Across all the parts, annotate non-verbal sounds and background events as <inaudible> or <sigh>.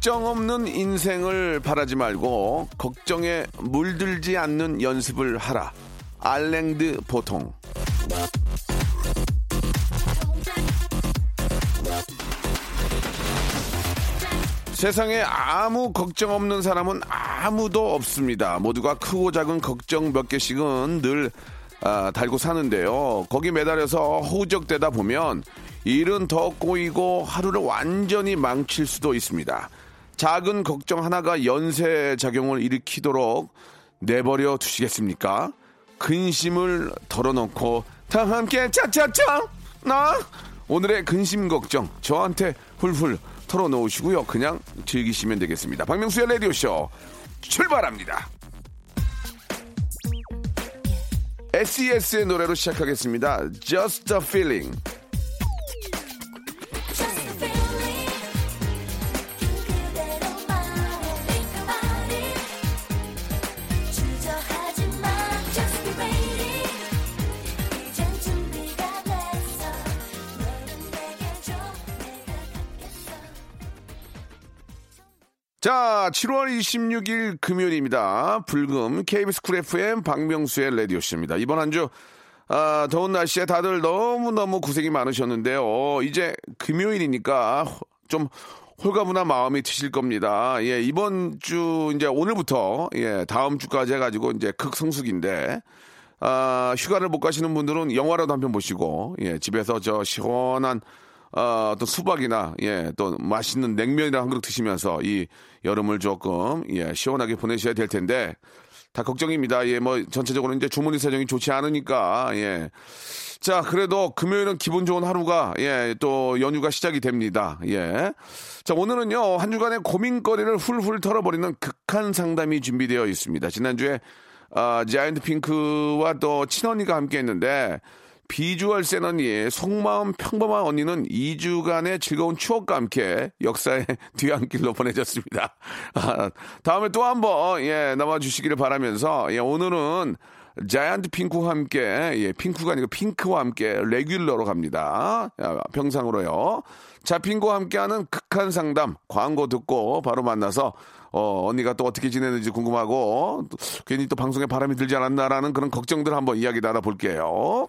걱정 없는 인생을 바라지 말고 걱정에 물들지 않는 연습을 하라. 알랭드 보통. 세상에 아무 걱정 없는 사람은 아무도 없습니다. 모두가 크고 작은 걱정 몇 개씩은 늘 아, 달고 사는데요. 거기 매달려서 허우적대다 보면 일은 더 꼬이고 하루를 완전히 망칠 수도 있습니다. 작은 걱정 하나가 연쇄 작용을 일으키도록 내버려 두시겠습니까? 근심을 덜어놓고 다 함께 짜짜짜 나 오늘의 근심 걱정 저한테 훌훌 털어놓으시고요. 그냥 즐기시면 되겠습니다. 박명수의 라디오 쇼 출발합니다. SES의 노래로 시작하겠습니다. Just a Feeling. 자, 7월 26일 금요일입니다. 불금 KBS 쿨 FM 박명수의 라디오쇼입니다. 이번 한 주, 아, 더운 날씨에 다들 너무너무 고생이 많으셨는데요. 이제 금요일이니까 좀 홀가분한 마음이 드실 겁니다. 예, 이번 주, 이제 오늘부터, 예, 다음 주까지 해가지고 이제 극성수기인데, 아, 휴가를 못 가시는 분들은 영화라도 한 편 보시고, 예, 집에서 저 시원한 어, 또 수박이나 예, 또 맛있는 냉면이랑 한 그릇 드시면서 이 여름을 조금 예, 시원하게 보내셔야 될 텐데 다 걱정입니다. 예, 뭐 전체적으로 이제 주머니 사정이 좋지 않으니까 예. 자, 그래도 금요일은 기분 좋은 하루가 예, 또 연휴가 시작이 됩니다. 예. 자, 오늘은요. 한 주간의 고민거리를 훌훌 털어버리는 극한 상담이 준비되어 있습니다. 지난주에 아, 자이언트 핑크와 또 친언니가 함께 했는데 비주얼 센 언니, 속마음 평범한 언니는 2주간의 즐거운 추억과 함께 역사의 <laughs> 뒤안길로 보내졌습니다. 아, 다음에 또 한번, 예, 나와 주시기를 바라면서, 예, 오늘은 자이언트 핑크와 함께, 예, 핑크가 아니고 핑크와 함께 regular로 갑니다. 평상으로요. 자, 핑크와 함께하는 극한 상담, 광고 듣고 바로 만나서 어, 언니가 또 어떻게 지내는지 궁금하고, 또, 괜히 또 방송에 바람이 들지 않았나라는 그런 걱정들 한번 이야기 나눠볼게요.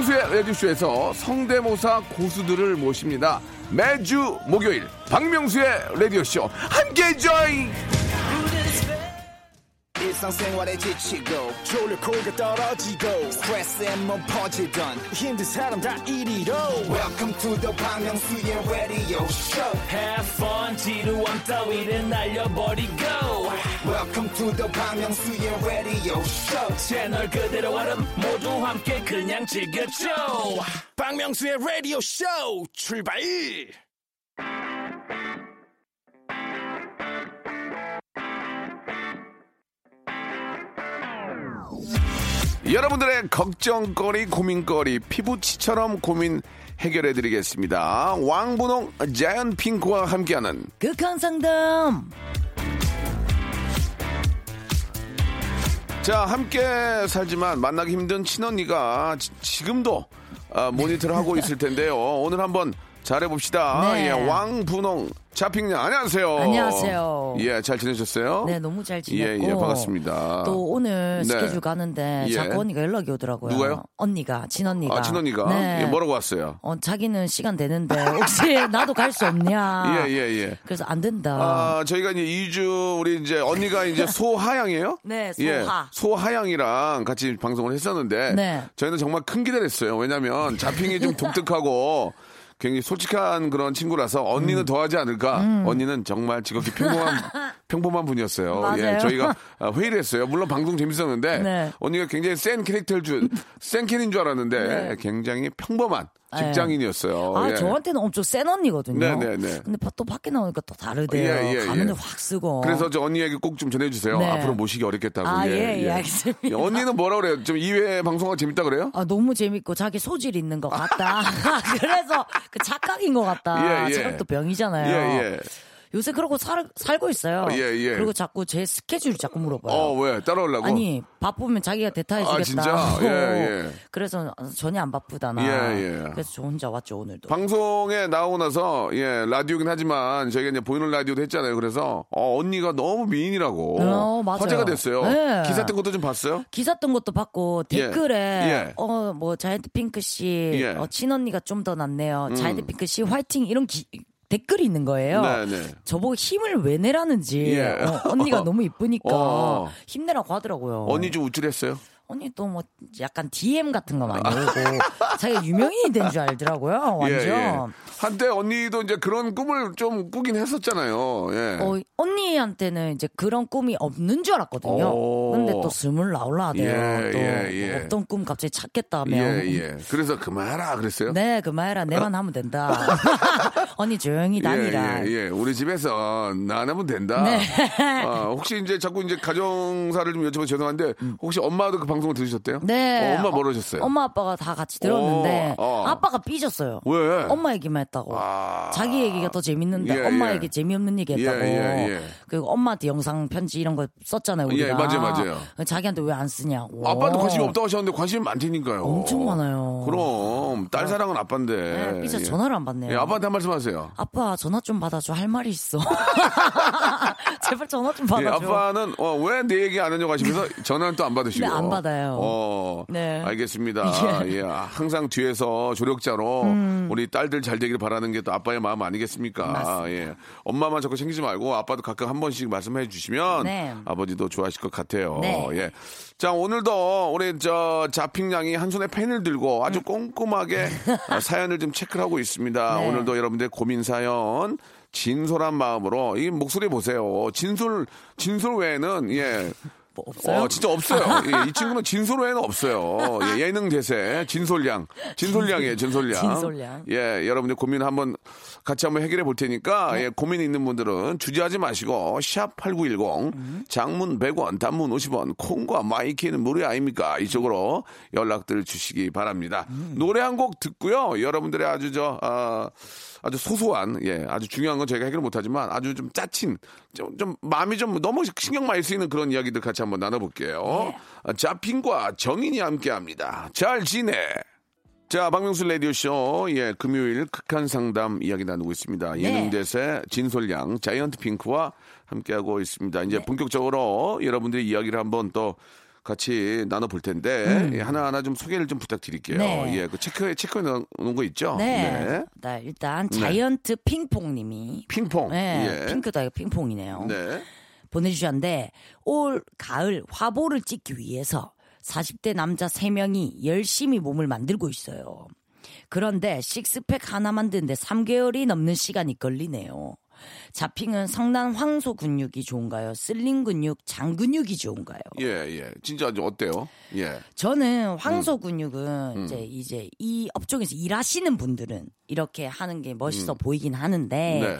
박명수의 라디오쇼에서 성대모사 고수들을 모십니다. 매주 목요일 박명수의 라디오쇼 함께 join! 일상생활에 지치고, 졸려 코가 떨어지고, 스트레스에 몸 퍼지던, 힘든 사람 다 이리로. welcome to the Bang Myung-soo's radio show Have fun 지루함 따위를 날려버리고 welcome to the Myung-soo's radio show. 채널 그대로 얼음 모두 함께 그냥 즐겨줘. 박명수의 라디오 쇼 출발! 여러분들의 걱정거리, 고민거리, 피부치처럼 고민 해결해드리겠습니다. 왕분홍 자연 핑크와 함께하는 극한 상담 자, 함께 살지만 만나기 힘든 친언니가 지, 금도 아, 모니터를 하고 있을 텐데요. 오늘 한번 잘해봅시다. 네. 예, 왕분홍 자핑냥 안녕하세요. 안녕하세요. 예, 잘 지내셨어요? 네, 너무 잘 지냈고. 예, 예, 반갑습니다. 또 오늘 네. 스케줄 가는데 예. 자꾸 언니가 연락이 오더라고요. 누가요? 언니가, 친언니가. 아, 친언니가 네. 예, 뭐라고 왔어요? 어, 자기는 시간 되는데 혹시 <laughs> 나도 갈 수 없냐? 예, 예, 예. 그래서 안 된다. 아, 저희가 이제 2주 우리 이제 언니가 이제 <laughs> 소하양이에요? 네, 예, 소하. 소하양이랑 같이 방송을 했었는데 네. 저희는 정말 큰 기대를 했어요. 왜냐면 자핑이 좀 <laughs> 독특하고 굉장히 솔직한 그런 친구라서 음. 언니는 더하지 않을까? 언니는 정말 지극히 평범한 <laughs> 평범한 분이었어요. 맞아요. 예, 저희가 <laughs> 아, 회의를 했어요. 물론 방송 재밌었는데 네. 언니가 굉장히 센 캐릭터일 줄, 센 캐릭인 줄 알았는데 굉장히 평범한 직장인이었어요. 아, 예. 저한테는 엄청 센 언니거든요. 네, 네, 네. 근데 바- 또 밖에 나오니까 또 다르대요. 예, 예, 가면을 예. 확 쓰고. 그래서 저 언니에게 꼭 좀 전해주세요. 네. 앞으로 모시기 어렵겠다고. 아, 예, 예, 알겠습니다. 예, 언니는 뭐라 그래요? 좀 이외에 방송가 재밌다 그래요? 아, 너무 재밌고 자기 소질 있는 것 같다. <laughs> <laughs> 그래서 그 착각인 것 같다. 예, 예. 제가 또 병이잖아요. 예, 예. 요새 그러고 살, 살고 있어요. 어, 예, 예. 그리고 자꾸 제 스케줄 자꾸 물어봐요. 어, 왜? 따라오려고? 아니 바쁘면 자기가 대타해주겠다. 아, 진짜? <laughs> 예, 예. 그래서 전혀 안 바쁘다 나. 예, 예. 그래서 저 혼자 왔죠 오늘도. 방송에 나오고 나서, 예, 라디오긴 하지만, 저희가 이제 보이는 라디오도 했잖아요. 그래서, 어, 언니가 너무 미인이라고. 어, 맞아요. 화제가 됐어요. 네. 기사 뜬 것도 좀 봤어요? 기사 뜬 것도 봤고 예. 댓글에 예. 어 뭐 자이언트 핑크 씨 예. 음. 어, 친언니가 좀 더 낫네요. 자이언트 핑크 씨 화이팅 이런 기- 댓글이 있는 거예요. 네, 네. 저보고 힘을 왜 내라는지 예. 어, 언니가 <laughs> 너무 이쁘니까 어. 힘내라고 하더라고요. 언니 좀 우쭐했어요? 언니 또 뭐 약간 DM 같은 거 많이 오고 자기가 유명인이 된 줄 알더라고요. 완전. 예, 예. 한때 언니도 이제 그런 꿈을 좀 꾸긴 했었잖아요. 예. 어, 언니한테는 이제 그런 꿈이 없는 줄 알았거든요. 오. 근데 또 스물 나올라 돼요. 예, 또 예, 예. 어떤 꿈 갑자기 찾겠다며. 예, 예. 그래서 그만하라 그랬어요? 네, 그만해라. 내만 하면 된다. <laughs> <laughs> 언니 조용히 다니라. 예. 우리 집에서 나 하면 된다. 네. 어, 혹시 이제 자꾸 이제 가정사를 좀 여쭤봐서 죄송한데 혹시 엄마도 그 방 송을 들으셨대요? 네. 어, 엄마 어, 뭐라 하셨어요? 엄마 아빠가 다 같이 들었는데 어, 어. 아빠가 삐졌어요. 왜? 엄마 얘기만 했다고. 아. 자기 얘기가 더 재밌는데 예, 엄마 예. 얘기 재미없는 얘기 했다고. 예, 예, 예. 그리고 엄마한테 영상 편지 이런 거 썼잖아요, 우리가. 예, 맞아요, 맞아요. 자기한테 왜 안 쓰냐고. 아빠한테 관심이 없다고 하셨는데 관심이 많다니까요. 엄청 많아요. 그럼 딸 사랑은 아빠인데. 네, 삐져 예. 전화를 안 받네요. 예, 아빠한테 한 말씀 하세요. 아빠 전화 좀 받아줘 할 말이 있어. <laughs> <laughs> 제발 전화 좀 예, 받아줘. 아빠는 어, 왜내 얘기 안 하냐고 하시면서 전화는 또 안 받으시고. 네, 안 받아요. 어, 네. 알겠습니다. <laughs> 예. 항상 뒤에서 조력자로 음. 우리 딸들 잘 되기를 바라는 게 또 아빠의 마음 아니겠습니까? 맞습니다. 예. 엄마만 자꾸 챙기지 말고 아빠도 가끔 한 번씩 말씀해 주시면 네. 아버지도 좋아하실 것 같아요. 네. 예. 자, 오늘도 우리 저 자핑 양이 한 손에 펜을 들고 아주 꼼꼼하게 어, <laughs> 사연을 좀 체크를 하고 있습니다. 네. 오늘도 여러분들 고민 사연 진솔한 마음으로 이 목소리 보세요. 진솔 진솔 외에는 예. 뭐 없어요? 어, 진짜 없어요. <laughs> 예, 이 친구는 진솔 외에는 없어요. 예, 예능 대세 진솔양, 진솔양이에요, 진솔양. 진솔양. 예, 여러분들 고민 한번 같이 한번 해결해 볼 테니까 네. 예, 고민 있는 분들은 주저하지 마시고 샵 #8910 음. 장문 100원, 단문 50원, 콩과 마이키는 무료 아닙니까? 이쪽으로 연락들 주시기 바랍니다. 음. 노래 한 곡 듣고요. 여러분들의 아주 저 아, 아주 소소한 예 아주 중요한 건 저희가 해결 못하지만 아주 좀 짜친 좀, 좀 마음이 좀 너무 신경 많이 쓰이는 그런 이야기들 같이 한번 나눠볼게요. 네. 아, 자핑과 정인이 함께합니다. 잘 지내. 자, 박명수 라디오쇼, 예, 금요일 극한 상담 이야기 나누고 있습니다. 네. 예능대세 진솔양, 자이언트 핑크와 함께하고 있습니다. 네. 이제 본격적으로 여러분들의 이야기를 한번 또 같이 나눠볼 텐데, 예, 하나하나 좀 소개를 좀 부탁드릴게요. 음. 네. 예, 그 체크해, 체크해 놓은 거 있죠? 네. 네, 일단 자이언트 핑퐁 님이 핑퐁. 네, 예. 핑크도 아니고 핑퐁이네요. 네. 보내주셨는데 올 가을 화보를 찍기 위해서 40대 남자 3명이 열심히 몸을 만들고 있어요. 그런데 식스팩 하나 만드는데 3개월이 넘는 시간이 걸리네요. 자핑은 성난 황소 근육이 좋은가요? 슬림 근육, 장 근육이 좋은가요? 예, 예. 진짜 어때요? 예. 저는 황소 음. 근육은 이제 이제 이 업종에서 일하시는 분들은 이렇게 하는 게 멋있어 보이긴 하는데 음. 네.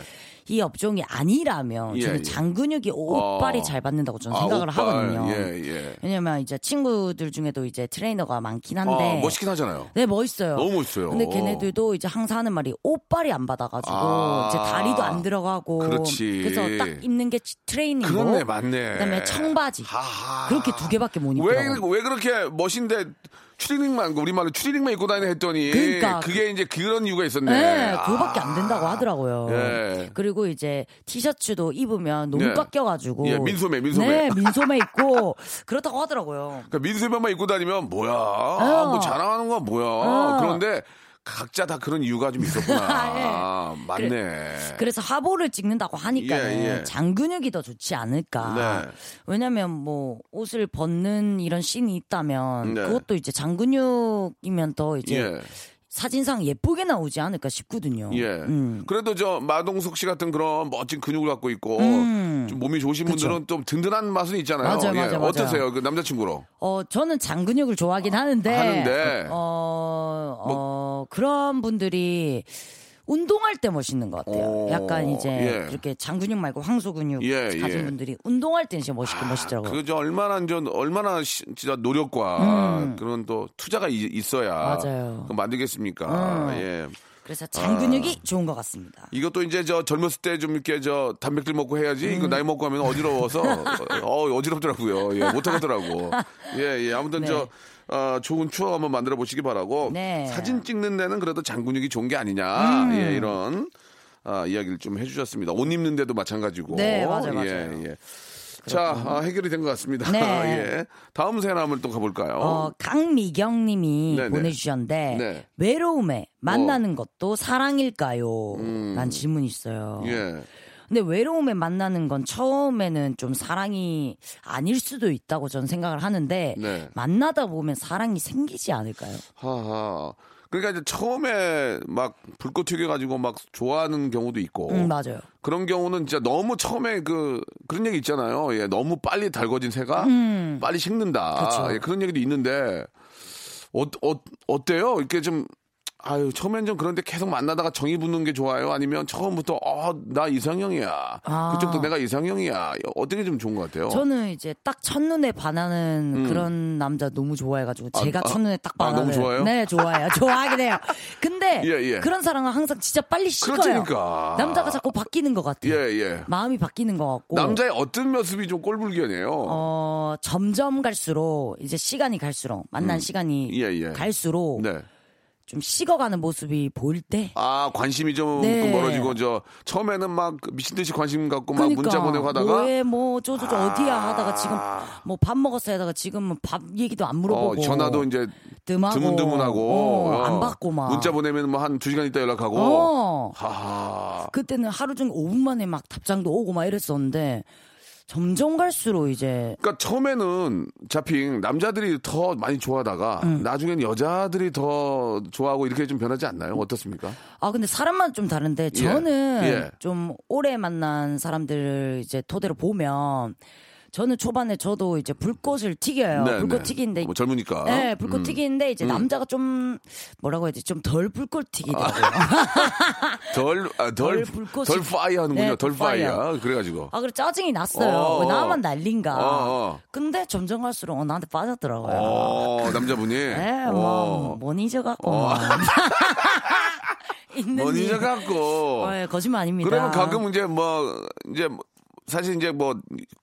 이 업종이 아니라면 예, 저는 예. 장 근육이 옷빨이 어. 잘 받는다고 저는 아, 생각을 옷발. 하거든요. 예, 예. 왜냐면 이제 친구들 중에도 이제 트레이너가 많긴 한데 아, 멋있긴 하잖아요. 네 멋있어요. 너무 멋있어요. 근데 걔네들도 이제 항상 하는 말이 옷빨이 안 받아가지고 아. 이제 다리도 안 들어가고 그렇지. 래서 딱 입는 게 트레이닝복 그렇네, 맞네. 그다음에 청바지 하하. 그렇게 두 개밖에 못 왜, 입더라고. 왜 그렇게 멋인데 추리닝만 우리말로 추리닝만 입고 다니는 했더니 그러니까 그게 이제 그런 이유가 있었네. 네, 아. 그거밖에 안 된다고 하더라고요. 예. 그리고 이제 티셔츠도 입으면 너무 예. 깎여가지고. 예, 민소매, 민소매. 네, 민소매 입고 <laughs> 그렇다고 하더라고요. 그러니까 민소매만 입고 다니면 뭐야? 아, 뭐 자랑하는 건 뭐야? 어. 그런데 각자 다 그런 이유가 좀 있었구나. <laughs> 맞네. 그래서 화보를 찍는다고 하니까 예, 예. 장근육이 더 좋지 않을까. 네. 왜냐면 뭐 옷을 벗는 이런 씬이 있다면 네. 그것도 이제 장근육이면 더 이제 예. 사진상 예쁘게 나오지 않을까 싶거든요. 예. 음. 그래도 저 마동석 씨 같은 그런 멋진 근육을 갖고 있고 음. 좀 몸이 좋으신 그쵸. 분들은 좀 든든한 맛은 있잖아요. 맞아요, 예. 맞아요, 맞아요. 어떠세요? 그 남자친구로? 어, 저는 장근육을 좋아하긴 하는데, 하는데. 어, 뭐 어, 그런 분들이 운동할 때 멋있는 것 같아요. 오, 약간 이제 예. 그렇게 장근육 말고 황소근육 예, 가진 예. 분들이 운동할 때는 진짜 멋있게 멋있더라고요. 그저 얼마나 저 얼마나 시- 진짜 노력과 음. 그런 또 투자가 이- 있어야 만들겠습니까? 음. 예. 그래서 장근육이 아. 좋은 것 같습니다. 이것도 이제 저 젊었을 때 좀 이렇게 저 단백질 먹고 해야지 음. 이거 나이 먹고 하면 어지러워서 <laughs> 어 어지럽더라고요. 예, 못 하겠더라고. 예, 예. 아무튼 네. 저 어, 좋은 추억 한번 만들어 보시기 바라고. 네. 사진 찍는 데는 그래도 장근육이 좋은 게 아니냐. 음. 예, 이런 아, 이야기를 좀 해주셨습니다. 옷 입는 데도 마찬가지고. 네, 맞아요, 맞아요. 예, 예. 자, 아, 해결이 된 것 같습니다. 네. <laughs> 예. 다음 한번 또 가볼까요? 어, 강미경 님이 네네. 보내주셨는데, 네. 외로움에 만나는 것도 사랑일까요? 라는 질문이 있어요. 음. 예. 근데 외로움에 만나는 건 처음에는 좀 사랑이 아닐 수도 있다고 저는 생각을 하는데 네. 만나다 보면 사랑이 생기지 않을까요? 하하. 그러니까 이제 처음에 막 불꽃 튀겨가지고 막 좋아하는 경우도 있고. 음, 맞아요. 그런 경우는 진짜 너무 처음에 그 그런 얘기 있잖아요. 예, 너무 빨리 달궈진 새가 빨리 식는다. 음. 예, 그런 얘기도 있는데 어, 어, 어때요? 이렇게 좀 아유 처음엔 좀 그런데 계속 만나다가 정이 붙는 게 좋아요? 아니면 처음부터 어나 이상형이야. 아. 그쪽도 내가 이상형이야. 어떻게 좀 좋은 것 같아요? 저는 이제 딱 첫눈에 반하는 그런 남자 너무 좋아해가지고 아, 제가 아, 첫눈에 딱 아, 반하는 너무 좋아해요? 네 좋아해요 <laughs> 좋아하긴 해요 근데 예, 예. 그런 사람은 항상 진짜 빨리 식어요 그렇다니까. 남자가 자꾸 바뀌는 것 같아요 예, 예. 마음이 바뀌는 것 같고 남자의 어떤 모습이 좀 꼴불견이에요? 어, 점점 갈수록 이제 시간이 갈수록 만난 시간이 예, 예. 갈수록 네. 좀 식어가는 모습이 보일 때 아 관심이 좀 네. 멀어지고 저 처음에는 막그 미친 듯이 관심 갖고 막 그러니까 문자 보내고 하다가 뭐해 뭐 저저저 어디야 하다가 지금 아. 뭐밥 먹었어 하다가 지금은 밥 얘기도 안 어, 물어보고 전화도 이제 뜸하고 드문드문하고 어, 안 어. 받고 막 문자 보내면 뭐 한 두 시간 있다 연락하고 어. 하하 그때는 하루 종일 5분 만에 막 답장도 오고 막 이랬었는데 점점 갈수록 이제 그러니까 처음에는 자핑 남자들이 더 많이 좋아하다가 음. 나중엔 여자들이 더 좋아하고 이렇게 좀 변하지 않나요? 어떻습니까? 아 근데 사람마다 좀 다른데 저는 예. 좀 오래 만난 사람들을 이제 토대로 보면 저는 초반에 저도 이제 불꽃을 튀겨요. 네, 불꽃 네. 튀기는데 뭐 젊으니까. 네, 불꽃 음. 튀기는데 이제 남자가 좀 뭐라고 해야 되지? 좀 덜 불꽃 튀기더라고요. <laughs> 덜, 아, 덜, 덜 불꽃이- 덜 fire 하는군요. 네, 덜덜 fire. 그래가지고. 아, 그래 짜증이 났어요. 어, 왜 어. 나만 난린가. 어, 어. 근데 점점 갈수록 어, 나한테 빠졌더라고요. 어, 남자분이. 네, 어. 뭐, 못 잊어갖고. 뭐. <laughs> <laughs> 있는 뭐 일. 잊어갖고. 어, 예, 거짓말 아닙니다. 그러면 가끔 이제 뭐 이제 뭐 사실 이제 뭐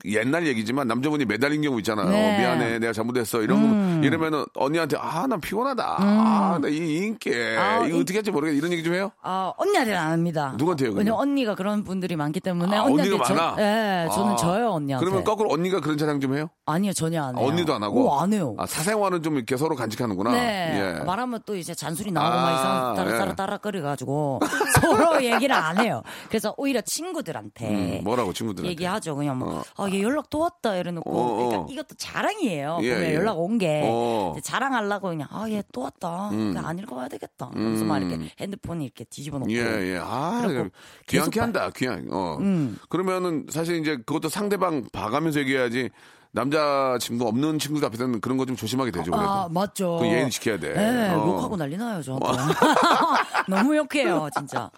옛날 얘기지만 남자분이 매달린 경우 있잖아요. 네. 음. 미안해, 내가 잘못했어. 이런 거 이러면은 언니한테 아 난 피곤하다. 아나 이 인기 아, 이거 인- 어떻게 할지 모르겠. 이런 얘기 좀 해요. 아, 언니한테는 안 합니다. 누구한테요? 왜냐면 언니가 그런 분들이 많기 때문에 아, 언니가 저, 많아? 예, 저는 아. 져요 언니한테. 그러면 거꾸로 언니가 그런 자랑 좀 해요. 아니요 전혀 안 아, 해요. 언니도 안 하고. 오, 안 해요. 아, 사생활은 좀 이렇게 서로 간직하는구나. 네. 예. 말하면 또 이제 잔소리 나오고 아, 막 이상 따라 예. 따라 따라 끓여가지고 <laughs> 서로 얘기를 안 해요. 그래서 오히려 친구들한테 음, 뭐라고 친구들한테. 얘기하죠. 그냥 뭐, 어. 아, 얘 연락 또 왔다 이래놓고. 어, 어. 그러니까 이것도 자랑이에요. 예, 예. 연락 온 게. 어. 자랑하려고 그냥, 아, 얘 또 왔다. 그냥 안 읽어봐야 되겠다. 그래서 막 이렇게 핸드폰 이렇게 뒤집어 놓고. 음. 예, 예. 아, 귀찮게 한다, 귀찮. 어. 음. 그러면은 사실 이제 그것도 상대방 봐가면서 얘기해야지 남자 친구 없는 친구들 앞에서는 그런 거 좀 조심하게 되죠. 그래도. 아, 맞죠. 그 예의 지켜야 돼. 네, 어. 욕하고 난리 나요, 저한테. <laughs> 너무 욕해요, 진짜.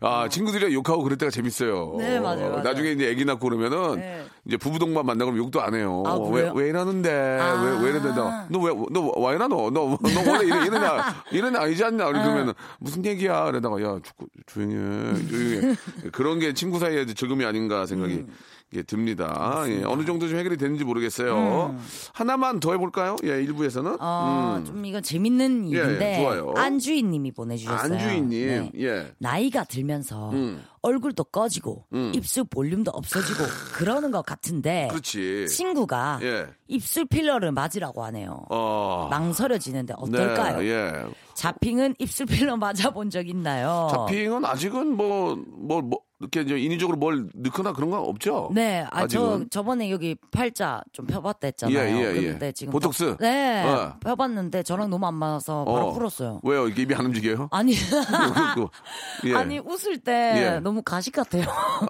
아, 친구들이 욕하고 그럴 때가 재밌어요. 네, 맞아요, 어, 맞아요. 나중에 이제 애기 낳고 그러면은 네. 이제 부부 동반 만나고 그러면 욕도 안 해요. 아, 왜? 왜 이러는데? 아. 왜, 왜 이러는데? 너, 너 왜, 너와 이러 너? 너, 너 원래 이래, 이런 애, 이런 애 아니지 않냐? 그러면 은 무슨 얘기야? 그러다가 야, 조, 조용히 해. 조용히 해. 그런 게 친구 사이에 즐거움이 아닌가 생각이 음. 예, 듭니다. 예, 어느 정도 좀 해결이 되는지 모르겠어요. 하나만 더 해볼까요? 예, 일부에서는. 음. 어, 음. 좀 이건 재밌는 예, 일인데 좋아요. 안주인님이 보내주셨어요. 안주인님, 네. 예. 나이가 들면서 음. 얼굴도 꺼지고 입술 볼륨도 없어지고 그러는 것 같은데 그렇지. 친구가 예. 입술 필러를 맞으라고 하네요. 어. 망설여지는데 어떨까요? 네, 예. 자핑은 입술 필러 맞아본 적 있나요? 자핑은 아직은 뭐, 뭐, 뭐, 이렇게 이제 인위적으로 뭘 넣거나 그런 건 없죠? 네, 아, 저? 저번에 여기 팔자 좀 펴봤다 했잖아요. 예, 예, 예. 근데 지금 보톡스? 또- 네, 어. 펴봤는데 저랑 너무 안 맞아서 바로 어. 풀었어요. 왜요? 이게 입이 안 움직여요? 아니, <laughs> 그, <laughs> 예. 아니 웃을 때 예. 너무 가식 같아요.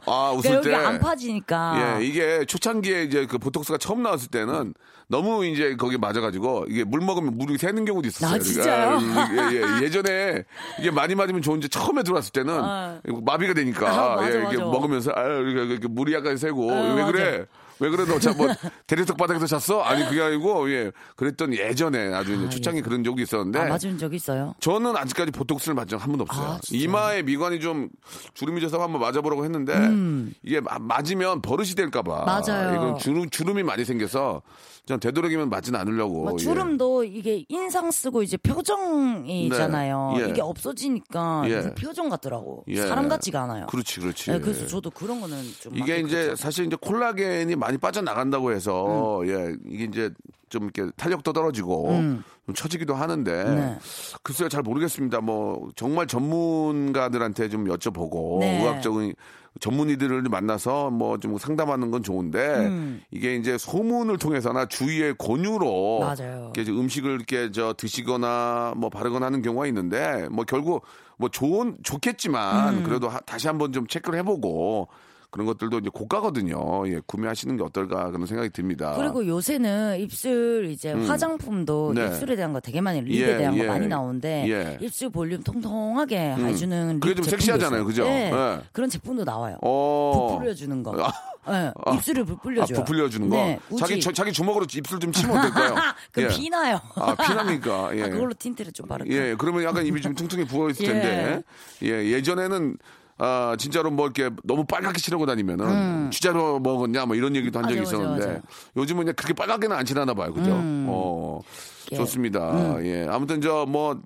아, <laughs> 웃을 그러니까 때. 여기 안 파지니까. 예, 이게 초창기에 이제 그 보톡스가 처음 나왔을 때는 너무 이제 거기 맞아가지고 이게 물 먹으면 물이 새는 경우도 있었어요. 아, 진짜요? 그러니까 예, 예, 예 전에 이게 많이 맞으면 좋은데 처음에 들어왔을 때는 아. 마비가 되니까 아, 맞아, 예, 이렇게 맞아. 먹으면서 아, 이렇게, 이렇게 물이 약간 새고 아, 왜 맞아. 그래? 왜 그래 너자뭐 <laughs> 대리석 바닥에서 잤어? 아니 그게 아니고 예 그랬던 예전에 아주 이제 초창기 그런 적이 있었는데 아, 맞은 적 있어요? 저는 아직까지 보톡스를 맞은 적한 번도 없어요. 아? 이마에 미관이 좀 주름이 져서 한번 맞아보라고 했는데 이게 마- 맞으면 버릇이 될까봐. 음. 맞아요. 이건 주름, 주름이 많이 생겨서 전 되도록이면 맞진 않으려고. 막 예. 주름도 이게 인상 쓰고 이제 표정이 있잖아요. 예. 이게 없어지니까 예. 표정 같더라고. 예. 사람 같지가 않아요. 그렇지, 그렇지. 네, 그래서 저도 그런 거는 좀 이게 이제 그렇죠. 사실 이제 콜라겐이 많이 빠져나간다고 해서 음. 예 이게 이제 좀 이렇게 탄력도 떨어지고 좀 처지기도 하는데 음. 네. 글쎄요 잘 모르겠습니다. 뭐 정말 전문가들한테 좀 여쭤보고 네. 의학적인 전문의들을 만나서 뭐 좀 상담하는 건 좋은데 음. 이게 이제 소문을 통해서나 주위의 권유로 맞아요. 이렇게 음식을 이렇게 저 드시거나 뭐 바르거나 하는 경우가 있는데 뭐 결국 뭐 좋은 좋겠지만 음. 그래도 하- 다시 한번 좀 체크를 해보고 그런 것들도 이제 고가거든요. 예, 구매하시는 게 어떨까 그런 생각이 듭니다. 그리고 요새는 입술 이제 화장품도 네. 입술에 대한 거 되게 많이 lip에 예, 대한 예. 거 많이 나오는데 예. 음. 입술 볼륨 통통하게 해주는 그게 lip좀 섹시하잖아요. 그죠? 네. 예. 그런 제품도 나와요. 어. 부풀려주는 거. 아. 네, 입술을 부풀려줘요. 아, 부풀려주는 거. 네, 자기. 저- 자기 주먹으로 입술 좀 치면 어떨까요? <laughs> 그럼 예. 피나요. 아, 피납니까? <laughs> 예. 아, 그걸로 tint를 좀 바를까? 예, 그러면 약간 입이 좀 퉁퉁히 <laughs> 부어 있을 텐데. 예, 예전에는 아, 진짜로 뭐 이렇게 너무 빨갛게 칠하고 다니면은 진짜로 먹었냐 뭐 이런 얘기도 한 적이 음. 맞아, 맞아, 있었는데 맞아. 음. 요즘은 그냥 그렇게 빨갛게는 안 칠하나 봐요. 그죠? 어. 예. 좋습니다. 예. 아무튼 저 뭐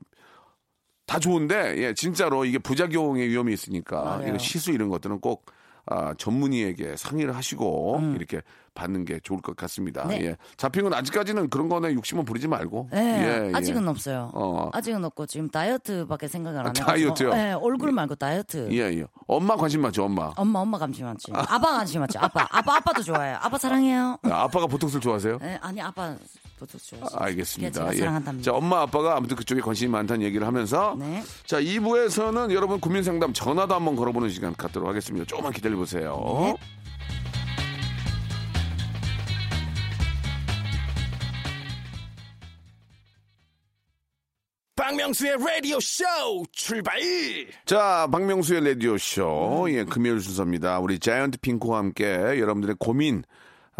다 좋은데 예, 진짜로 이게 부작용의 위험이 있으니까. 이런 시수 이런 것들은 꼭 아, 전문의에게 상의를 하시고 이렇게 받는 게 좋을 것 같습니다. 음. 네. 예. 잡핑은 아직까지는 그런 거는 욕심은 부리지 말고. 네, 예, 예. 아직은 없어요. 어. 아직은 없고 지금 다이어트밖에 생각을 안 아, 해가지고. 다이어트요? 네, 얼굴 말고 다이어트. 예, 예. 엄마 관심 많죠, 엄마. 엄마 엄마 관심 많지. 아 빠 관심 많지. 아빠 아빠 아빠도 좋아해요. 아빠 사랑해요. 아, 아빠가 보톡스를 좋아하세요? 네, 아니 아빠 아해. 알겠습니다. 제가 예. 사랑한답니다. 자, 엄마, 아빠가 아무튼 그쪽에 관심이 많다는 얘기를 하면서. 네. 자, 2부에서는 여러분 고민 상담 전화도 한번 걸어보는 시간 갖도록 하겠습니다. 조금만 기다려 보세요. 네. 박명수의 라디오 쇼 출발 자, 박명수의 라디오 쇼. 음. 예, 금요일 순서입니다. 우리 자이언트 핑크와 함께 여러분들의 고민,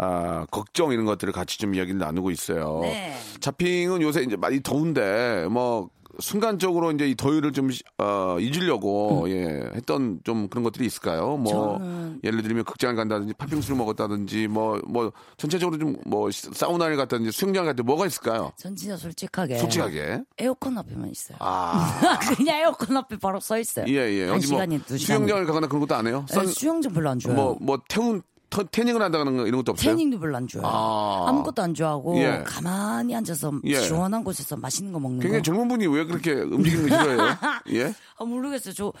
아, 걱정 이런 것들을 같이 좀 이야기를 나누고 있어요. 네. 자핑은 요새 이제 많이 더운데, 뭐, 순간적으로 이제 이 더위를 좀, 어, 잊으려고, 예, 했던 좀 그런 것들이 있을까요? 뭐, 음. 저는- 예를 들면 극장을 간다든지, 팥빙수를 먹었다든지, 뭐, 뭐, 전체적으로 좀 뭐, 사우나를 갔다든지, 수영장 갔다 뭐가 있을까요? 전 진짜 솔직하게. 솔직하게. 에어컨 앞에만 있어요. 아. <laughs> 그냥 에어컨 앞에 바로 서 있어요. 예, 예. 한 뭐, 시간이 두 시간. 수영장을 가거나 그런 것도 안 해요? 네, 선- 수영장 별로 안 좋아요. 뭐, 뭐, 태운, 터- 태닝을 한다는 거 이런 것도 없어요? 태닝도 별로 안 좋아해요. 아. 아무것도 안 좋아하고 예. 가만히 앉아서 예. 시원한 곳에서 맛있는 거 먹는 굉장히 거. 젊은 분이 왜 그렇게 움직이는 거 싫어해요? <laughs> 예? 아, 모르겠어요. 저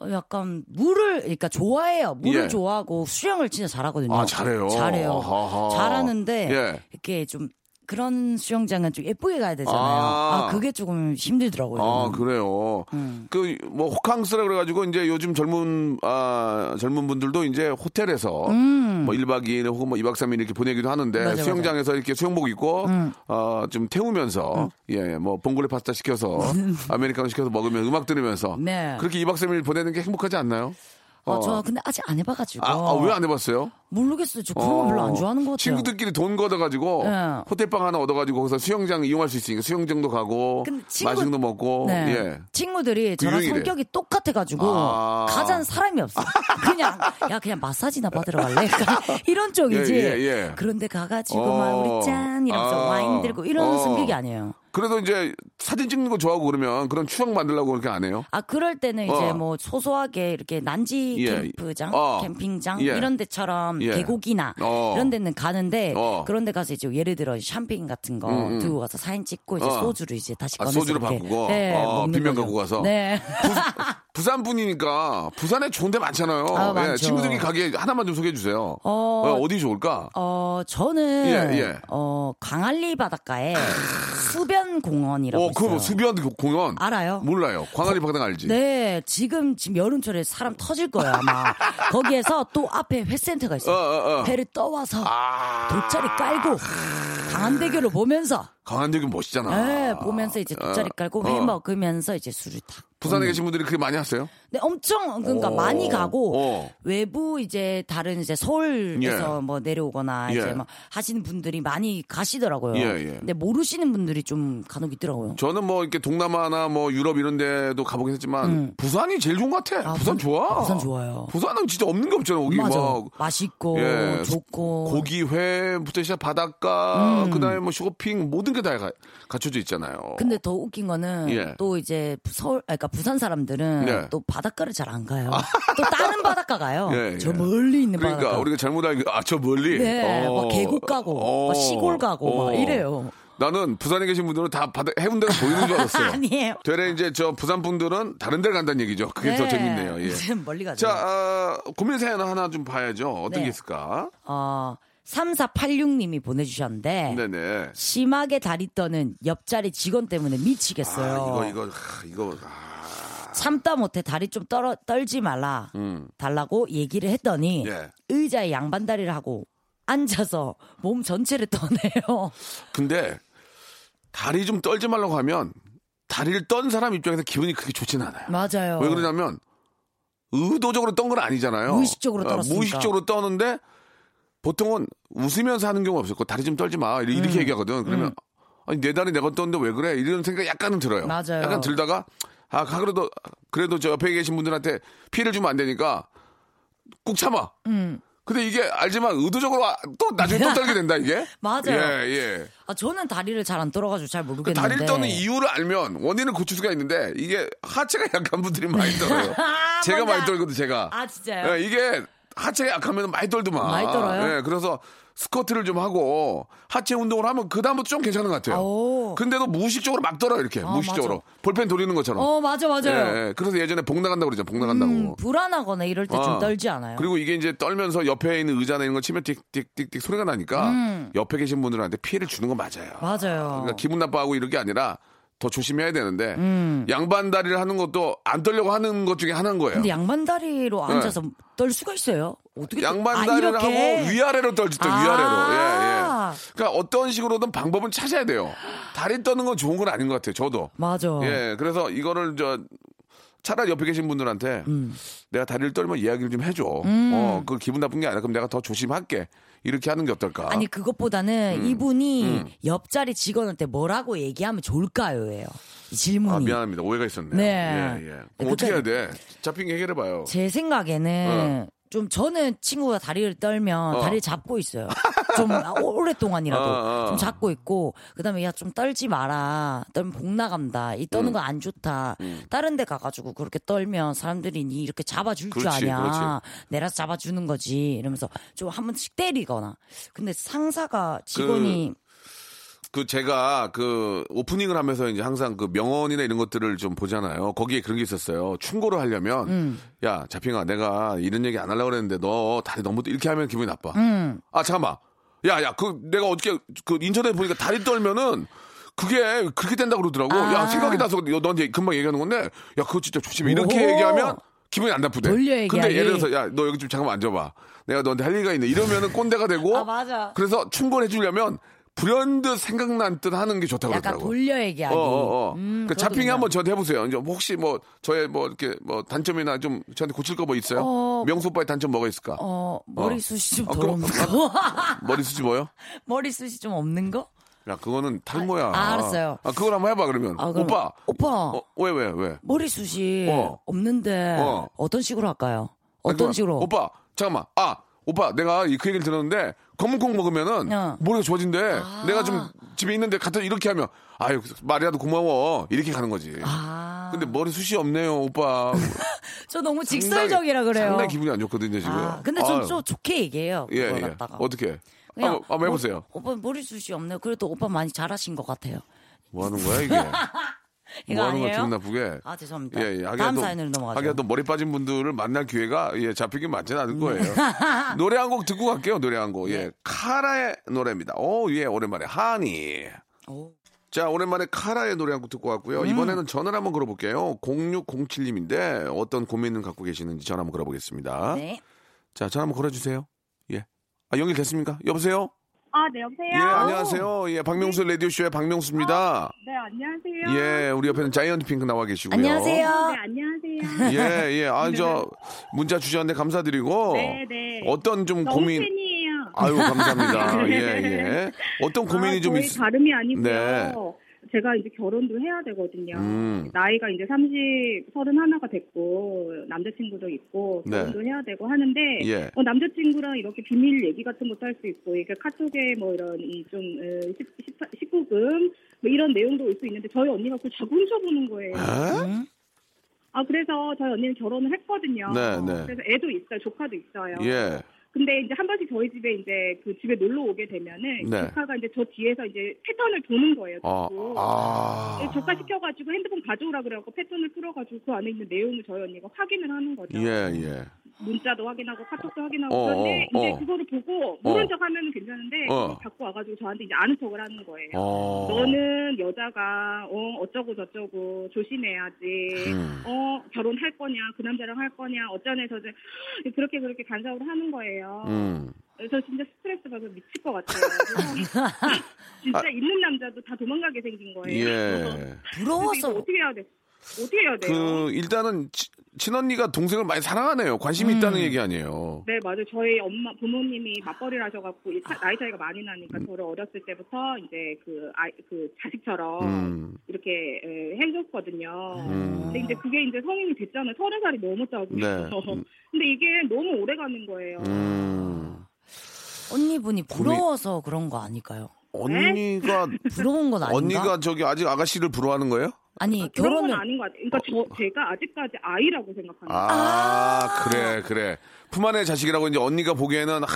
어, 약간 물을 그러니까 좋아해요. 물을 예. 좋아하고 수영을 진짜 잘하거든요. 아, 잘해요? 잘해요. 아하. 잘하는데 예. 이렇게 좀 그런 수영장은 좀 예쁘게 가야 되잖아요. 아. 아, 그게 조금 힘들더라고요. 아. 그래요. 음. 그, 뭐, 호캉스라 그래 가지고, 이제 요즘 젊은, 아, 젊은 분들도 이제 호텔에서, 뭐, 1박 2일 혹은 뭐 2박 3일 이렇게 보내기도 하는데, 음. 맞아, 맞아. 수영장에서 이렇게 수영복 입고, 음. 어, 좀 태우면서, 예, 뭐, 봉골레 파스타 시켜서, <laughs> 아메리카노 시켜서 먹으면 음악 들으면서, 네. 그렇게 2박 3일 보내는 게 행복하지 않나요? 어, 어. 저 근데 아직 안 해봐가지고. 아, 왜 안 해봤어요? 모르겠어요. 저 그런 거 별로 안 좋아하는 것 같아요. 친구들끼리 돈 걷어가지고 네. 호텔방 하나 얻어가지고 거기서 수영장 이용할 수 있으니까 수영장도 가고 친구- 거 먹고 네. 예. 친구들이 그 저랑 유행이래. 성격이 똑같아가지고 아. 가자는 사람이 없어. 그냥 야 그냥 마사지나 받으러 갈래? <laughs> 이런 쪽이지. 예, 예, 예. 그런데 가가지고 어. 막 우리 짠 이러면서 아. 와인 들고 이런 어. 성격이 아니에요. 그래도 이제 사진 찍는 거 좋아하고 그러면 그런 추억 만들려고 그렇게 안 해요? 아 그럴 때는 이제 어. 뭐 소소하게 이렇게 난지 예. 캠프장, 어. 캠핑장 예. 이런 데처럼 예. 계곡이나 어. 이런 데는 가는데 어. 그런 데 가서 이제 예를 들어 샴페인 같은 거 음, 음. 들고 가서 사진 찍고 이제 어. 소주를 이제 다시 아, 꺼내서 소주로 이렇게, 바꾸고? 네, 어, 빈면. 갖고 가서? 네. <laughs> 부산 분이니까 부산에 좋은 데 많잖아요. 아, 예. 친구들이 가게 하나만 좀 소개해 주세요. 어, 어, 어디 좋을까? 어, 저는 예, 예. 어, 광안리 바닷가에 수변 공원이라고 어, 그거 뭐 있어요. 수비원 공원 알아요? 몰라요. 광안리 바당 알지? 네, 지금 지금 여름철에 사람 터질 거예요 아마. <laughs> 거기에서 또 앞에 회센터가 있어요. 어, 어, 어. 배를 떠와서 아, 돗자리 깔고 강한대교를 보면서 강한대교 멋있잖아. 네, 보면서 이제 돗자리 깔고 어. 회 먹으면서 이제 술을 탁. 부산에. 계신 분들이 그렇게 많이 하세요? 네, 엄청 그러니까 오. 많이 가고 어. 외부 이제 다른 이제 서울에서 예. 뭐 내려오거나 예. 이제 막 하시는 분들이 많이 가시더라고요. 예, 예. 근데 모르시는 분들이 좀 간혹 있더라고요. 저는 뭐 이렇게 동남아나 뭐 유럽 이런 데도 가보긴 했지만 부산이 제일 좋은 것 같아. 음. 아, 부산 좋아. 부산 좋아요. 부산은 진짜 없는 게 없잖아. 거기 맞아. 막 맛있고 예, 좋고 고기 회부터 시작 바닷가 음. 그다음에 뭐 쇼핑 모든 게 다 갖춰져 있잖아요. 근데 더 웃긴 거는 예. 또 이제 서울, 그러니까 부산 사람들은 네. 또 바닷가를 잘 안 가요. 또 다른 바닷가 가요. 예, 저 예. 멀리 있는 그러니까 바닷가. 우리가 잘못 알고 아저 멀리 네, 어. 막 계곡 가고, 어. 막 시골 가고, 막 이래요. 나는 부산에 계신 분들은 다 바다 해운대가 보이는 줄 알았어요. <laughs> 아니에요. 되레 이제 저 부산 분들은 다른 데 간다는 얘기죠. 그게 더 네. 재밌네요. 예. <laughs> 멀리 가죠. 자, 아, 고민 사연 하나 좀 봐야죠. 어떤 네. 게 있을까? 어, 3486님이 보내주셨는데, 네네. 심하게 다리 떠는 옆자리 직원 때문에 아, 미치겠어요. 이거 이거 아, 이거 아, 참다 못해 다리 좀 떨어, 떨지 말라 달라고 얘기를 했더니 음. 예. 의자에 양반 다리를 하고 앉아서 몸 전체를 떠네요. 근데 다리 좀 떨지 말라고 하면 다리를 떤 사람 입장에서 기분이 그렇게 좋진 않아요. 맞아요. 왜 그러냐면 의도적으로 떤 건 아니잖아요. 무의식적으로 어, 떨었으니까. 무의식적으로 떠는데 보통은 웃으면서 하는 경우가 없어요. 다리 좀 떨지 마. 이렇게, 음. 얘기하거든. 그러면 아니 내 다리 내가 떴는데 왜 그래? 이런 생각이 약간은 들어요. 맞아요. 약간 들다가 아 그래도 그래도 저 옆에 계신 분들한테 피해를 주면 안 되니까 꾹 참아. 음. 근데 이게 알지만 의도적으로 아- 또 나중에 또 떨게 된다 이게. <laughs> 맞아요. 예 예. 아, 저는 다리를 잘 안 떨어가지고 잘그 모르겠는데. 다리를 떠는 이유를 알면 원인을 고칠 수가 있는데 이게 하체가 <laughs> 약한 분들이 많이 떨어요. <laughs> 제가 많이 떨거든 제가. 아, 진짜요? 예, 이게 하체가 약하면 많이 떨더만. 많이 떨어요? 예, 그래서 스쿼트를 좀 하고 하체 운동을 하면 그 다음부터 좀 괜찮은 것 같아요. 오. 근데도 무의식적으로 막 떨어요 이렇게 아, 무의식적으로 볼펜 돌리는 것처럼. 어, 맞아, 맞아요. 예, 예. 그래서 예전에 복 나간다고 그러죠. 복 나간다고. 음, 불안하거나 이럴 때좀 어. 떨지 않아요? 그리고 이게 이제 떨면서 옆에 있는 의자나 이런 거 치면 띡띡띡띡 소리가 나니까 옆에 계신 분들한테 피해를 주는 건 맞아요. 음. 맞아요. 그러니까 기분 나빠하고 이럴 게 아니라 더 조심해야 되는데 음. 양반 다리를 하는 것도 안 떨려고 하는 것 중에 하나인 거예요. 근데 양반다리로 네. 앉아서 떨 수가 있어요? 어떻게 떨- 양반 아, 다리를? 하고 위아래로 떨지 또 아. 위아래로. 예, 예. 그러니까 어떤 식으로든 방법은 찾아야 돼요. 다리 떠는 건 좋은 건 아닌 것 같아요. 저도. 맞아. 예, 그래서 이거를 저 차라리 옆에 계신 분들한테 음. 내가 다리를 떨면 이야기를 좀 해줘. 어, 그 기분 나쁜 게 아니라 그럼 내가 더 조심할게. 이렇게 하는 게 어떨까? 아니 그것보다는 음. 이분이 옆자리 직원한테 뭐라고 얘기하면 좋을까요?예요. 이 질문이. 아, 미안합니다. 오해가 있었네요. 네. 예, 예. 그럼 네, 어떻게 해야 그때- 돼? 잡힌 게 해결해봐요. 제 생각에는 좀 저는 친구가 다리를 떨면 어. 다리를 잡고 있어요. 좀 오랫동안이라도 어, 어. 좀 잡고 있고 그다음에 야 좀 떨지 마라. 떨면 복 나간다. 이 음. 떠는 거안 좋다. 다른 데 가가지고 그렇게 떨면 사람들이 니 이렇게 잡아줄 줄 그렇지, 아냐. 그렇지. 내라서 잡아주는 거지. 이러면서 좀 한 번씩 때리거나. 근데 상사가 직원이 그 제가 그 오프닝을 하면서 이제 항상 그 명언이나 이런 것들을 좀 보잖아요. 거기에 그런 게 있었어요. 충고를 하려면 음. 야 자핑아 내가 이런 얘기 안 하려고 그랬는데 너 다리 너무 이렇게 하면 기분이 나빠. 음. 아 잠깐만. 야야 그 내가 어저께 그 인터넷 보니까 다리 떨면은 그게 그렇게 된다고 그러더라고. 아. 야 생각이 나서 너한테 금방 얘기하는 건데 야 그거 진짜 조심해. 이렇게 오호. 얘기하면 기분이 안 나쁘대. 돌려 근데. 예를 들어서 야 너 여기 좀 잠깐만 앉아봐. 내가 너한테 할 얘기가 있네. 이러면은 꼰대가 되고. 아, 맞아. 그래서 충고를 해주려면 불현듯 생각난 듯 하는 게 좋다고 약간 그러더라고. 돌려 얘기하기. 어, 어, 어. 음, 그 자핑이 그거군요. 한번 저한테 해보세요. 이제 혹시 뭐 저의 뭐 이렇게 뭐 단점이나 좀 저한테 고칠 거 뭐 있어요? 어, 명수 오빠의 단점 뭐가 있을까? 어, 머리숱이 좀 어, 덜 그럼- 없는 거? <laughs> 머리숱이 뭐요? <laughs> 머리숱이 좀 없는 거? 야 그거는 탈모야. 아, 알았어요. 아 그걸 한번 해봐 그러면. 아, 그럼 오빠. 오빠. 어, 왜 왜 왜? 머리숱이 어. 없는데 어. 어. 떤 식으로 할까요? 어떤 그럼, 식으로? 오빠 잠깐만. 아 오빠 내가 이 그 얘기를 들었는데 검은콩 먹으면은 어. 머리가 좋아진대. 아. 내가 좀 집에 있는데 갖다 이렇게 하면 아유 말이라도 고마워 이렇게 가는 거지. 아. 근데 머리 숱이 없네요 오빠. <laughs> 저 너무 상당히- 직설적이라 그래요. 상당히 기분이 안 좋거든요 지금. 아, 근데 좀, 아유. 좀 좋게 얘기해요. 예, 예. 갖다가. 어떻게? 그냥 한번, 한번 해보세요. 뭐, 오빠 머리 숱이 없네요. 그래도 오빠 많이 잘하신 것 같아요. 뭐 하는 거야 이게? <laughs> 이거 뭐 하는 거야 아니에요? 기분 나쁘게? 아 죄송합니다. 예, 예. 다음 또- 사연으로 넘어가죠. 하기야 또 머리 빠진 분들을 만날 기회가 예, 잡히긴 많지는 않을 거예요. <laughs> 노래 한 곡 듣고 갈게요. 노래 한 곡. 네. 예. 카라의 노래입니다. 오, 예, 오랜만에 하니. 오. 자, 오랜만에 카라의 노래 한 곡 듣고 왔고요. 음. 이번에는 전화를 한번 걸어볼게요. 0607님인데 어떤 고민을 갖고 계시는지 전화 한번 걸어보겠습니다. 네. 자, 전화 한번 걸어주세요. 예. 아, 연결됐습니까? 여보세요? 아, 네, 여보세요? 예, 안녕하세요. 예, 박명수 라디오쇼의 박명수입니다. 네, 안녕하세요. 예, 우리 옆에는 자이언트 핑크 나와 계시고요. 안녕하세요. 네, 안녕하세요. <laughs> 예, 예. 아, 저, 문자 주셨는데 감사드리고. 네, 네. 어떤 좀 너무 고민. 팬이에요. 아유, 감사합니다. <laughs> 예, 예. 어떤 고민이 아, 좀 저희 있, 다름이 아니고요. 네. 제가 이제 결혼도 해야 되거든요. 음. 나이가 이제 30, 31가 됐고, 남자친구도 있고, 네. 결혼도 해야 되고 하는데, 예. 어, 남자친구랑 이렇게 비밀 얘기 같은 것도 할 수 있고, 이게 카톡에 뭐 이런 이 좀, 어, 19금, 뭐 이런 내용도 올 수 있는데, 저희 언니가 그걸 자꾸 훔쳐보는 거예요. 에? 음? 아, 그래서 저희 언니는 결혼을 했거든요. 네, 네. 그래서 애도 있어요. 조카도 있어요. 예. 근데 이제 한 번씩 저희 집에 이제 그 집에 놀러 오게 되면은 네. 조카가 이제 저 뒤에서 이제 패턴을 도는 거예요. 아, 자꾸. 아. 네, 조카 시켜가지고 핸드폰 가져오라 그래갖고 패턴을 풀어가지고 그 안에 있는 내용을 저희 언니가 확인을 하는 거죠. 예, 예. 문자도 확인하고 카톡도 확인하고 어, 그런데 어, 이제 어. 그거를 보고 모른 어. 척 하면 괜찮은데 어. 자꾸 와가지고 저한테 이제 아는 척을 하는 거예요. 어. 너는 여자가 어 어쩌고 저쩌고 조심해야지. 음. 어 결혼할 거냐 그 남자랑 할 거냐 어쩌네 저쩌 그렇게 그렇게 간섭을 하는 거예요. 음. 그래서 진짜 스트레스 받아 미칠 것 같아요. 그래서 <laughs> 진짜 있는 남자도 다 도망가게 생긴 거예요. 아. 예. 부러워서 어떻게 해야 돼? 어떻게 해야 돼요? 그, 일단은, 치- 친언니가 동생을 많이 사랑하네요. 관심이 음. 있다는 얘기 아니에요. 네, 맞아요. 저희 엄마, 부모님이 맞벌이를 하셔갖고, 이 차- 나이 차이가 많이 나니까, 저를 어렸을 때부터 이제 그, 아이, 그 자식처럼 음. 이렇게 에, 해줬거든요. 음. 근데 이제 그게 이제 성인이 됐잖아요. 서른 살이 넘었다고. 네. <laughs> 근데 이게 너무 오래 가는 거예요. 음. 언니분이 부러워서 그런 거 아닐까요? 언니가, <laughs> 부러운 건 아닌가? 언니가 저기 아직 아가씨를 부러워하는 거예요? 아니 건 결혼을 아닌 것 같아요. 그러니까 저, 제가 아직까지 아이라고 생각합니다. 아, 그래, 그래. 품 안의 자식이라고 이제 언니가 보기에는, 아,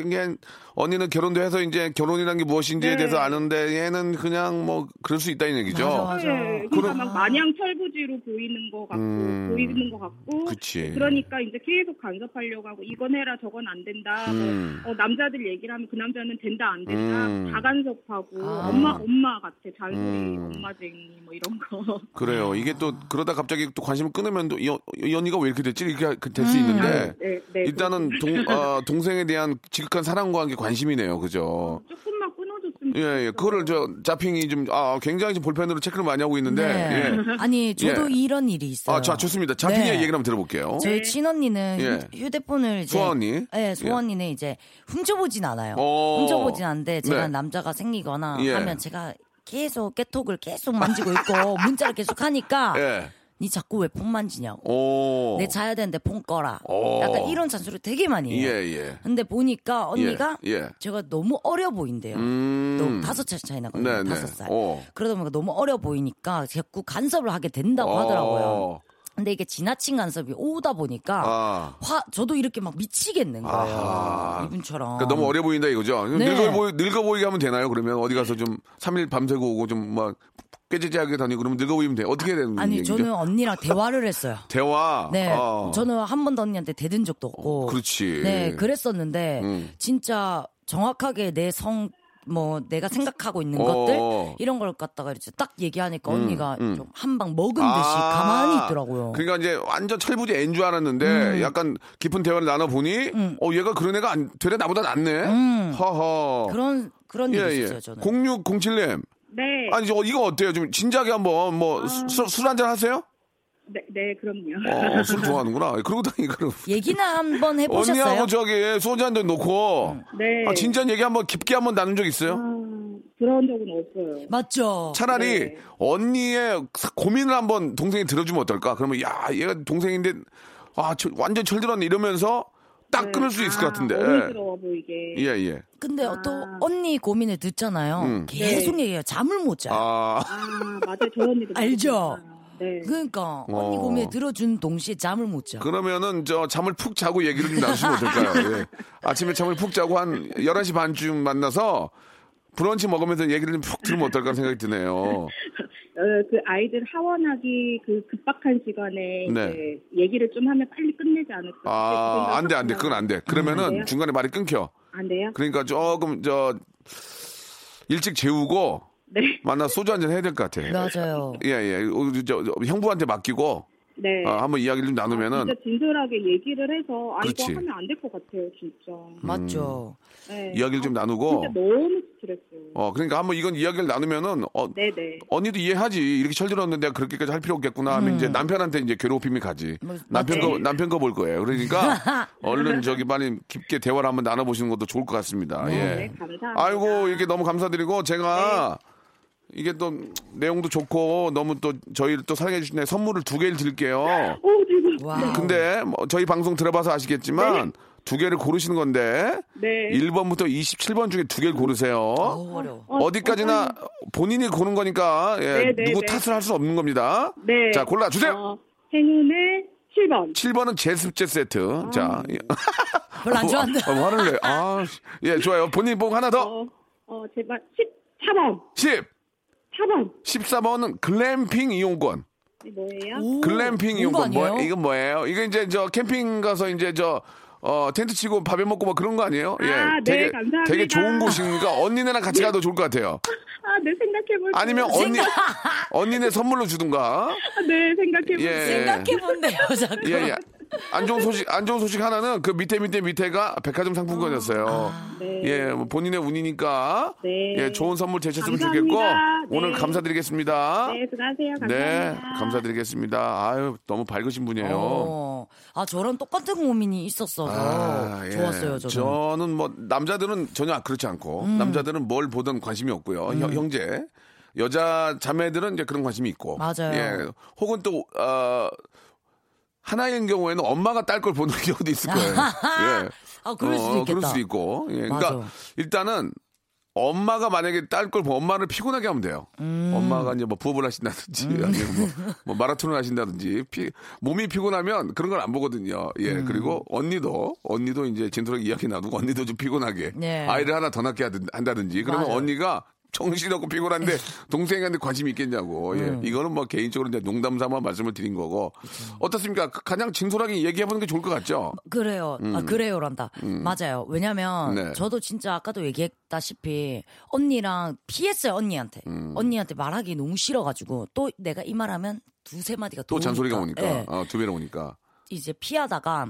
이게, 언니는 결혼도 해서 이제 결혼이란 게 무엇인지에 네. 대해서 아는데 얘는 그냥 뭐, 그럴 수 있다는 얘기죠. 맞아, 맞아. 네, 그러니까 막 마냥 철부지로 보이는 것 같고 음. 보이는 것 같고 그치. 그러니까 이제 계속 간섭하려고 하고 이건 해라 저건 안 된다 음. 뭐, 어, 남자들 얘기를 하면 그 남자는 된다 안 된다 음. 다 간섭하고 아. 엄마 엄마 같아 잔소리 음. 엄마쟁이 뭐 이런 거 <laughs> 그래요. 이게 또, 그러다 갑자기 또 관심을 끊으면 또, 이, 어- 이 언니가 왜 이렇게 됐지? 이렇게 될 수 있는데, 네, 네. 일단은 동, <laughs> 아, 동생에 대한 지극한 사랑과 함께 관심이네요. 그죠? 조금만 끊어줬으면 예, 예. 그거를 저, 자핑이 좀, 아, 굉장히 좀 볼펜으로 체크를 많이 하고 있는데, 네. 예. <laughs> 아니 저도 예. 이런 일이 있어요. 아, 자, 좋습니다. 자핑의 네. 얘기를 한번 들어볼게요. 저희 친언니는 예. 휴- 휴대폰을 이제 소아 언니? 네, 소아 언니는 이제 훔쳐보진 않아요. 어. 훔쳐보진 않는데 제가 네. 남자가 생기거나 예. 하면 제가 계속 깨톡을 계속 만지고 있고 <laughs> 문자를 계속 하니까 예. 니 자꾸 왜 폰 만지냐고. 오. 내 자야 되는데 폰 꺼라. 오. 약간 이런 잔소리 되게 많이 해요. 예, 예. 근데 보니까 언니가 예, 예. 제가 너무 어려 보인대요. 음. 또 다섯 살 차이 나거든요. 네, 네. 다섯 살. 어. 그러다 보니까 너무 어려 보이니까 자꾸 간섭을 하게 된다고 하더라고요. 어. 근데 이게 지나친 간섭이 오다 보니까 아. 화 저도 이렇게 막 미치겠는 거예요. 아하. 이분처럼. 그러니까 너무 어려 보인다 이거죠. 네. 늙어 보이 늙어 보이게 하면 되나요? 그러면 어디 가서 좀 3일 밤새고 오고 좀막 깨지지하게 다니고 그러면 늙어 보이면 돼. 어떻게 해야 되는 아니 얘기죠? 저는 언니랑 대화를 했어요. <laughs> 대화. 네, 어. 저는 한 번도 언니한테 대든 적도 없고. 어, 그렇지. 네, 그랬었는데 음. 진짜 정확하게 내 성 뭐 내가 생각하고 있는 어. 것들 이런 걸 갖다가 이제 딱 얘기하니까 언니가 음. 좀한 방 먹은 듯이 아, 가만히 있더라고요. 그러니까 이제 완전 철부지 애인 줄 알았는데 약간 깊은 대화를 나눠 보니 어 얘가 그런 애가 안, 되레 나보다 낫네. 허허. 그런 그런 예, 일이 예. 있었어요 저는. 0607님. 네, 아니, 저 이거 어때요? 좀 진작에 한번 뭐술 한잔 하세요? 네, 네, 그럼요. 어, 술 좋아하는구나. 그러고 다니 그럼. 얘기는 한번 해보셨어요? 언니하고 저기 소주 한 잔 놓고 네. 아, 진지한 얘기 한번 깊게 한번 나눈 적 있어요? 아, 그런 적은 없어요. 맞죠. 차라리 네. 언니의 사- 고민을 한번 동생이 들어주면 어떨까? 그러면 야 얘가 동생인데 아 저- 완전 철들었네 이러면서 딱 끊을 수 있을 것 같은데. 아, 어른스러워 보이게. 예 예. 근데 또 언니 고민을 듣잖아요. 음. 계속 얘기해요. 잠을 못 자요. 아 아, 맞아요. 저 언니도. 알죠? 네. 그러니까 언니 어. 고민을 들어준 동시에 잠을 못 자. 그러면은 저 잠을 푹 자고 얘기를 좀 나누시면 어떨까요? <laughs> 예. 아침에 잠을 푹 자고 한 11시 반쯤 만나서 브런치 먹으면서 얘기를 좀 푹 들으면 어떨까 생각이 드네요. 어, 그 아이들 하원하기 그 급박한 시간에 네. 이제 얘기를 좀 하면 빨리 끝내지 않을까. 아, 안 돼, 안 돼. 그건 안 돼. 안 그러면은 돼요? 중간에 말이 끊겨. 안 돼요? 그러니까 조금 저 일찍 재우고 네. 만나 소주 한잔 해야 될 것 같아. 맞아요. 예, 예. 어, 저, 저, 형부한테 맡기고 네. 어, 한번 이야기를 좀 나누면은 진짜 진솔하게 얘기를 해서 아 그렇지. 이거 하면 안 될 것 같아요, 진짜. 맞죠. 네. 이야기를 좀 나누고 진짜 너무 스트레스. 어, 그러니까 한번 이건 이야기를 나누면은 어, 네네. 언니도 이해하지. 이렇게 철들었는데 그렇게까지 할 필요 없겠구나 하면 이제 남편한테 이제 괴롭힘이 가지. 뭐, 남편. 거, 남편 거 볼 거예요. 그러니까 <laughs> 얼른 저기 빨리 깊게 대화를 한번 나눠보시는 것도 좋을 것 같습니다. 네, 예. 감사합니다. 아이고, 이렇게 너무 감사드리고 제가 네. 이게 또 내용도 좋고 너무 또 저희를 또 사랑해 주시네 선물을 두 개를 드릴게요. 오, 지금. 와. 근데 뭐 저희 방송 들어봐서 아시겠지만 두 개를 고르시는 건데 네. 1번부터 27번 중에 두 개를 고르세요. 어려워. 어, 어디까지나 본인이 고른 거니까 예, 네, 네, 누구 네. 탓을 할 수 없는 겁니다. 네. 자, 골라 주세요. 어, 행운의 7번. 7번은 제습제 세트. 자, 예. <laughs> 별로 안 좋아한다. 아, 화를 내. 아, 씨. 예, 좋아요. 본인 뽕 하나 더. 어, 어, 제발 14번. 10. 4번. 14번은 글램핑 이용권. 이 뭐예요? 오, 글램핑 이용권. 뭐? 이건 뭐예요? 이거 이제 저 캠핑 가서 이제 저 어, 텐트 치고 밥해 먹고 뭐 그런 거 아니에요? 예. 아, 네, 되게, 감사합니다. 되게 좋은 곳이니까 언니네랑 같이 가도 좋을 것 같아요. 아, 네, 생각해볼게요. 아니면 언니, 언니네 선물로 주든가. 아, 네, 생각해볼게요. 예. 생각해본대요, 자꾸. 예, 예. 안 좋은 소식, 안 좋은 소식 하나는 그 밑에 밑에 밑에가 백화점 상품권이었어요. 네. 예, 뭐 본인의 운이니까. 네. 예, 좋은 선물 되셨으면 감사합니다. 좋겠고. 네. 오늘 감사드리겠습니다. 네, 수고하세요. 네, 감사합니다. 감사드리겠습니다. 아유, 너무 밝으신 분이에요. 어. 아, 저런 똑같은 고민이 있었어서 아, 예. 좋았어요, 저는. 저는 뭐 남자들은 전혀 그렇지 않고 음. 남자들은 뭘 보든 관심이 없고요. 형- 형제. 여자 자매들은 이제 그런 관심이 있고. 맞아요. 예. 혹은 또 어, 하나인 경우에는 엄마가 딸 걸 보는 <laughs> 경우도 있을 거예요. 예. 아, 그럴 수도 있겠다. 그럴 수도 있고. 예. 그러니까. 일단은 엄마가 만약에 딸걸 보면 엄마를 피곤하게 하면 돼요. 음. 엄마가 이제 뭐 부업을 하신다든지 아니면 뭐, <laughs> 뭐 마라톤을 하신다든지 피- 몸이 피곤하면 그런 걸 안 보거든요. 예. 음. 그리고 언니도 언니도 이제 진솔하게 이야기 나누고 언니도 좀 피곤하게 네. 아이를 하나 더 낳게 한다든지 그러면 맞아요. 언니가 정신없고 피곤한데 <laughs> 동생한테 관심이 있겠냐고. 예. 음. 이거는 뭐 개인적으로 이제 농담 삼아 말씀을 드린 거고. 어떻습니까? 그- 가장 진솔하게 얘기해보는 게 좋을 것 같죠? 그래요. 아, 그래요란다. 맞아요. 왜냐면 음. 네. 저도 진짜 아까도 얘기했다시피 언니랑 피했어요, 언니한테. 음. 언니한테 말하기 너무 싫어가지고 또 내가 이 말하면 두세 마디가 또 잔소리가 오니까. 예. 어, 두 배로 오니까. 이제 피하다가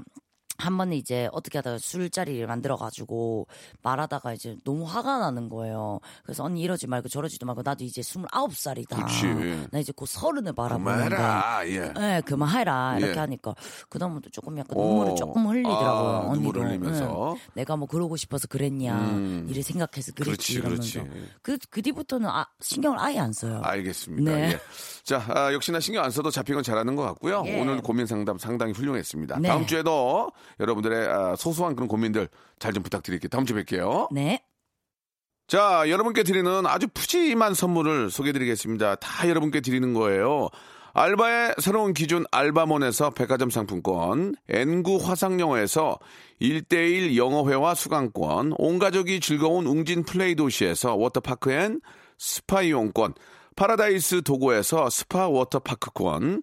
한 번은 이제 어떻게 하다가 술자리를 만들어가지고 말하다가 이제 너무 화가 나는 거예요. 그래서 언니 이러지 말고 저러지도 말고 나도 이제 29살이다. 그치. 나 이제 곧 서른을 바라보는데. 그만해라. 예. 네, 그만해라. 이렇게 예. 하니까. 그다음부터 조금 약간 눈물을 어. 조금 흘리더라고요. 아. 눈물을 흘리면서. 응. 내가 뭐 그러고 싶어서 그랬냐. 음. 이를 생각해서 그랬지. 이러면서. 그렇지. 그, 그 뒤부터는 아, 신경을 아예 안 써요. 알겠습니다. 네. 예. 자, 아, 역시나 신경 안 써도 잡힌 건 잘하는 것 같고요. 예. 오늘 고민 상담 상당히 훌륭했습니다. 네. 다음 주에도 여러분들의 아, 소소한 그런 고민들 잘 좀 부탁드릴게요. 다음 주에 뵐게요. 네. 자, 여러분께 드리는 아주 푸짐한 선물을 소개해드리겠습니다. 다 여러분께 드리는 거예요. 알바의 새로운 기준 알바몬에서 백화점 상품권, N구 화상영어에서 1대1 영어회화 수강권, 온 가족이 즐거운 웅진 플레이 도시에서 water park and spa 이용권, 파라다이스 도고에서 spa water park권,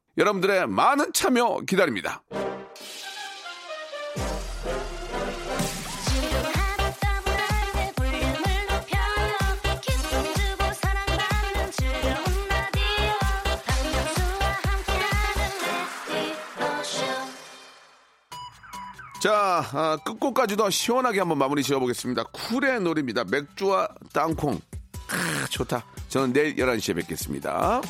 여러분들의 많은 참여 기다립니다. 자, 아, 끝곡까지도 시원하게 한번 마무리 지어보겠습니다. 쿨의 노래입니다. 맥주와 땅콩. 아, 좋다. 저는 내일 11시에 뵙겠습니다.